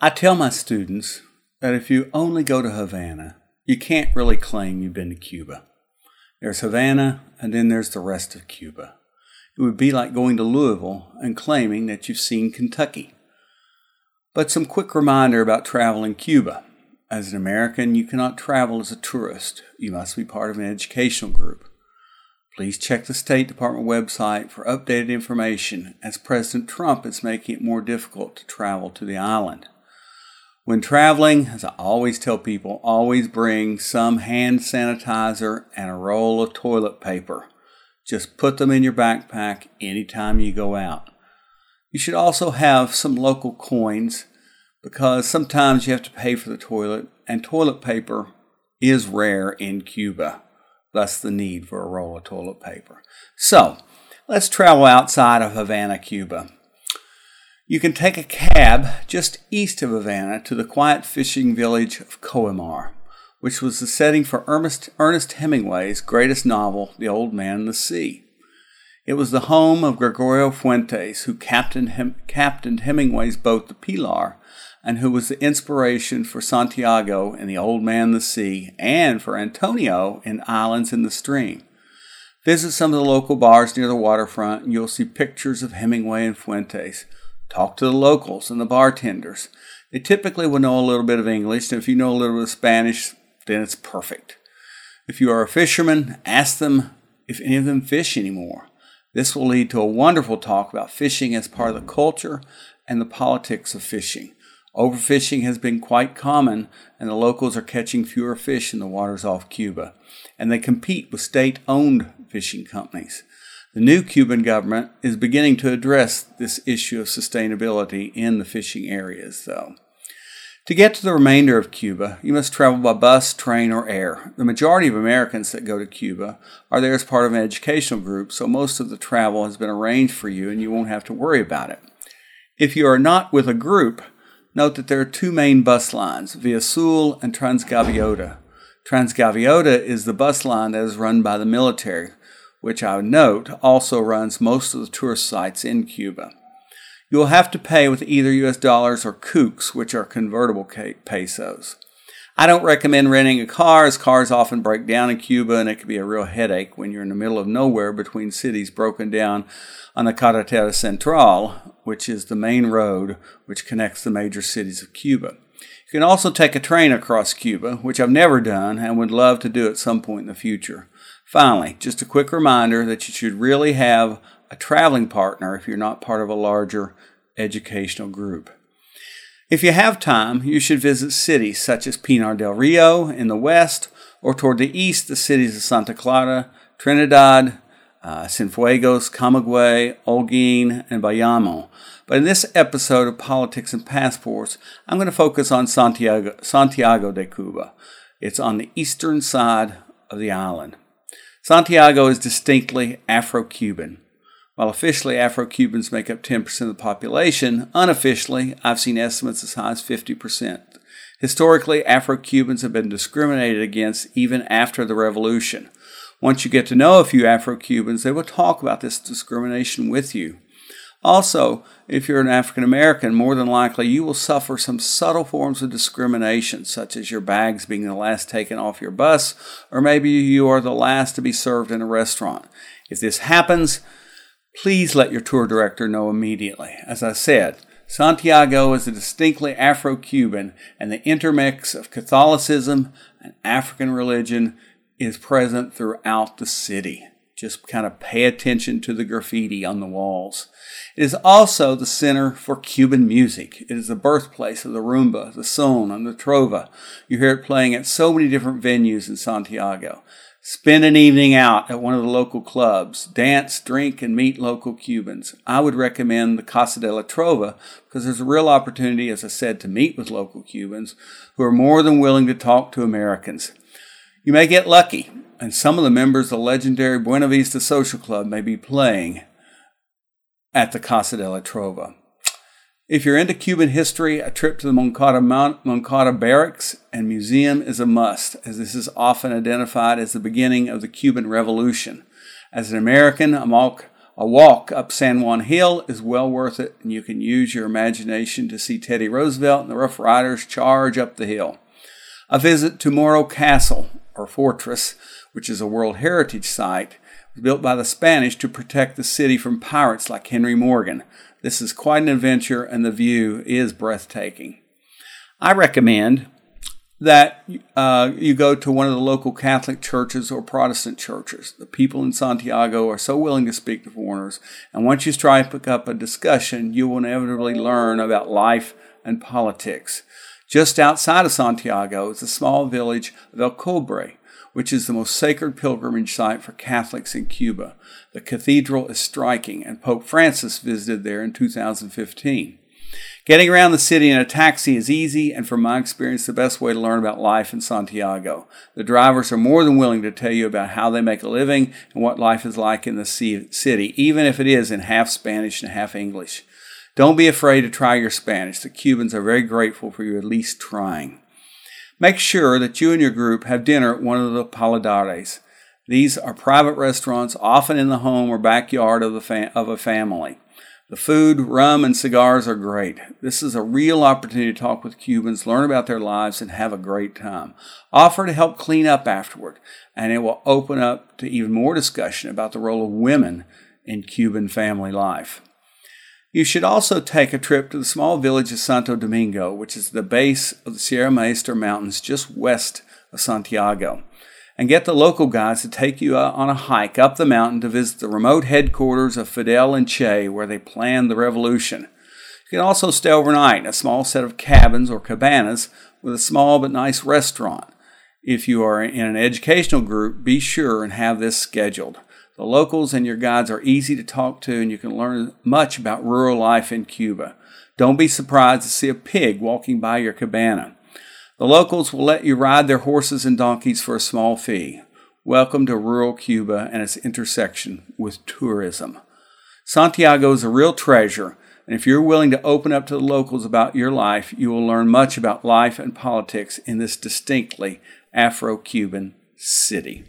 I tell my students that if you only go to Havana, you can't really claim you've been to Cuba. There's Havana, and then there's the rest of Cuba. It would be like going to Louisville and claiming that you've seen Kentucky. But some quick reminder about travel in Cuba. As an American, you cannot travel as a tourist. You must be part of an educational group. Please check the State Department website for updated information as President Trump is making it more difficult to travel to the island. When traveling, as I always tell people, always bring some hand sanitizer and a roll of toilet paper. Just put them in your backpack anytime you go out. You should also have some local coins because sometimes you have to pay for the toilet, and toilet paper is rare in Cuba, thus the need for a roll of toilet paper. So, let's travel outside of Havana, Cuba. You can take a cab just east of Havana to the quiet fishing village of Cojímar, which was the setting for Ernest, Ernest Hemingway's greatest novel, The Old Man and the Sea. It was the home of Gregorio Fuentes, who captained, Hem- captained Hemingway's boat, the Pilar, and who was the inspiration for Santiago in The Old Man and the Sea and for Antonio in Islands in the Stream. Visit some of the local bars near the waterfront, and you'll see pictures of Hemingway and Fuentes Talk to the locals and the bartenders. They typically will know a little bit of English, and if you know a little bit of Spanish, then it's perfect. If you are a fisherman, ask them if any of them fish anymore. This will lead to a wonderful talk about fishing as part of the culture and the politics of fishing. Overfishing has been quite common, and the locals are catching fewer fish in the waters off Cuba, and they compete with state owned fishing companies. The new Cuban government is beginning to address this issue of sustainability in the fishing areas, though. To get to the remainder of Cuba, you must travel by bus, train, or air. The majority of Americans that go to Cuba are there as part of an educational group, so most of the travel has been arranged for you and you won't have to worry about it. If you are not with a group, note that there are two main bus lines, Viazul and Transgaviota. Transgaviota is the bus line that is run by the military, which I note also runs most of the tourist sites in Cuba. You will have to pay with either US dollars or cucs, which are convertible pesos. I don't recommend renting a car as cars often break down in Cuba and it can be a real headache when you're in the middle of nowhere between cities broken down on the Carretera Central, which is the main road which connects the major cities of Cuba. You can also take a train across Cuba, which I've never done and would love to do at some point in the future. Finally, just a quick reminder that you should really have a traveling partner if you're not part of a larger educational group. If you have time, you should visit cities such as Pinar del Rio in the west, or toward the east, the cities of Santa Clara, Trinidad, uh, Cienfuegos, Camagüey, Holguín, and Bayamo. But in this episode of Politics and Passports, I'm going to focus on Santiago, Santiago de Cuba. It's on the eastern side of the island. Santiago is distinctly Afro Cuban. While officially Afro Cubans make up 10% of the population, unofficially, I've seen estimates as high as 50%. Historically, Afro Cubans have been discriminated against even after the revolution. Once you get to know a few Afro Cubans, they will talk about this discrimination with you. Also, if you're an African American, more than likely you will suffer some subtle forms of discrimination, such as your bags being the last taken off your bus, or maybe you are the last to be served in a restaurant. If this happens, please let your tour director know immediately. As I said, Santiago is a distinctly Afro Cuban, and the intermix of Catholicism and African religion is present throughout the city. Just kind of pay attention to the graffiti on the walls. It is also the center for Cuban music. It is the birthplace of the rumba, the son, and the trova. You hear it playing at so many different venues in Santiago. Spend an evening out at one of the local clubs. Dance, drink, and meet local Cubans. I would recommend the Casa de la Trova because there's a real opportunity, as I said, to meet with local Cubans who are more than willing to talk to Americans. You may get lucky and some of the members of the legendary Buena Vista Social Club may be playing at the Casa de la Trova. If you're into Cuban history, a trip to the Moncada, Mount, Moncada Barracks and Museum is a must, as this is often identified as the beginning of the Cuban Revolution. As an American, I'm A walk up San Juan Hill is well worth it, and you can use your imagination to see Teddy Roosevelt and the Rough Riders charge up the hill. A visit to Morro Castle, or Fortress, which is a World Heritage Site, was built by the Spanish to protect the city from pirates like Henry Morgan. This is quite an adventure, and the view is breathtaking. I recommend that uh, you go to one of the local Catholic churches or Protestant churches. The people in Santiago are so willing to speak to foreigners, and once you strike up a discussion, you will inevitably learn about life and politics. Just outside of Santiago is the small village of El Cobre, which is the most sacred pilgrimage site for Catholics in Cuba. The cathedral is striking, and Pope Francis visited there in 2015. Getting around the city in a taxi is easy, and from my experience, the best way to learn about life in Santiago. The drivers are more than willing to tell you about how they make a living and what life is like in the city, even if it is in half Spanish and half English. Don't be afraid to try your Spanish. The Cubans are very grateful for you at least trying. Make sure that you and your group have dinner at one of the paladares. These are private restaurants, often in the home or backyard of, the of a family. The food, rum, and cigars are great. This is a real opportunity to talk with Cubans, learn about their lives, and have a great time. Offer to help clean up afterward, and it will open up to even more discussion about the role of women in Cuban family life. You should also take a trip to the small village of Santo Domingo, which is the base of the Sierra Maestra Mountains just west of Santiago and get the local guides to take you on a hike up the mountain to visit the remote headquarters of Fidel and Che, where they planned the revolution. You can also stay overnight in a small set of cabins or cabanas with a small but nice restaurant. If you are in an educational group, be sure and have this scheduled. The locals and your guides are easy to talk to, and you can learn much about rural life in Cuba. Don't be surprised to see a pig walking by your cabana. The locals will let you ride their horses and donkeys for a small fee. Welcome to rural Cuba and its intersection with tourism. Santiago is a real treasure, and if you're willing to open up to the locals about your life, you will learn much about life and politics in this distinctly Afro Cuban city.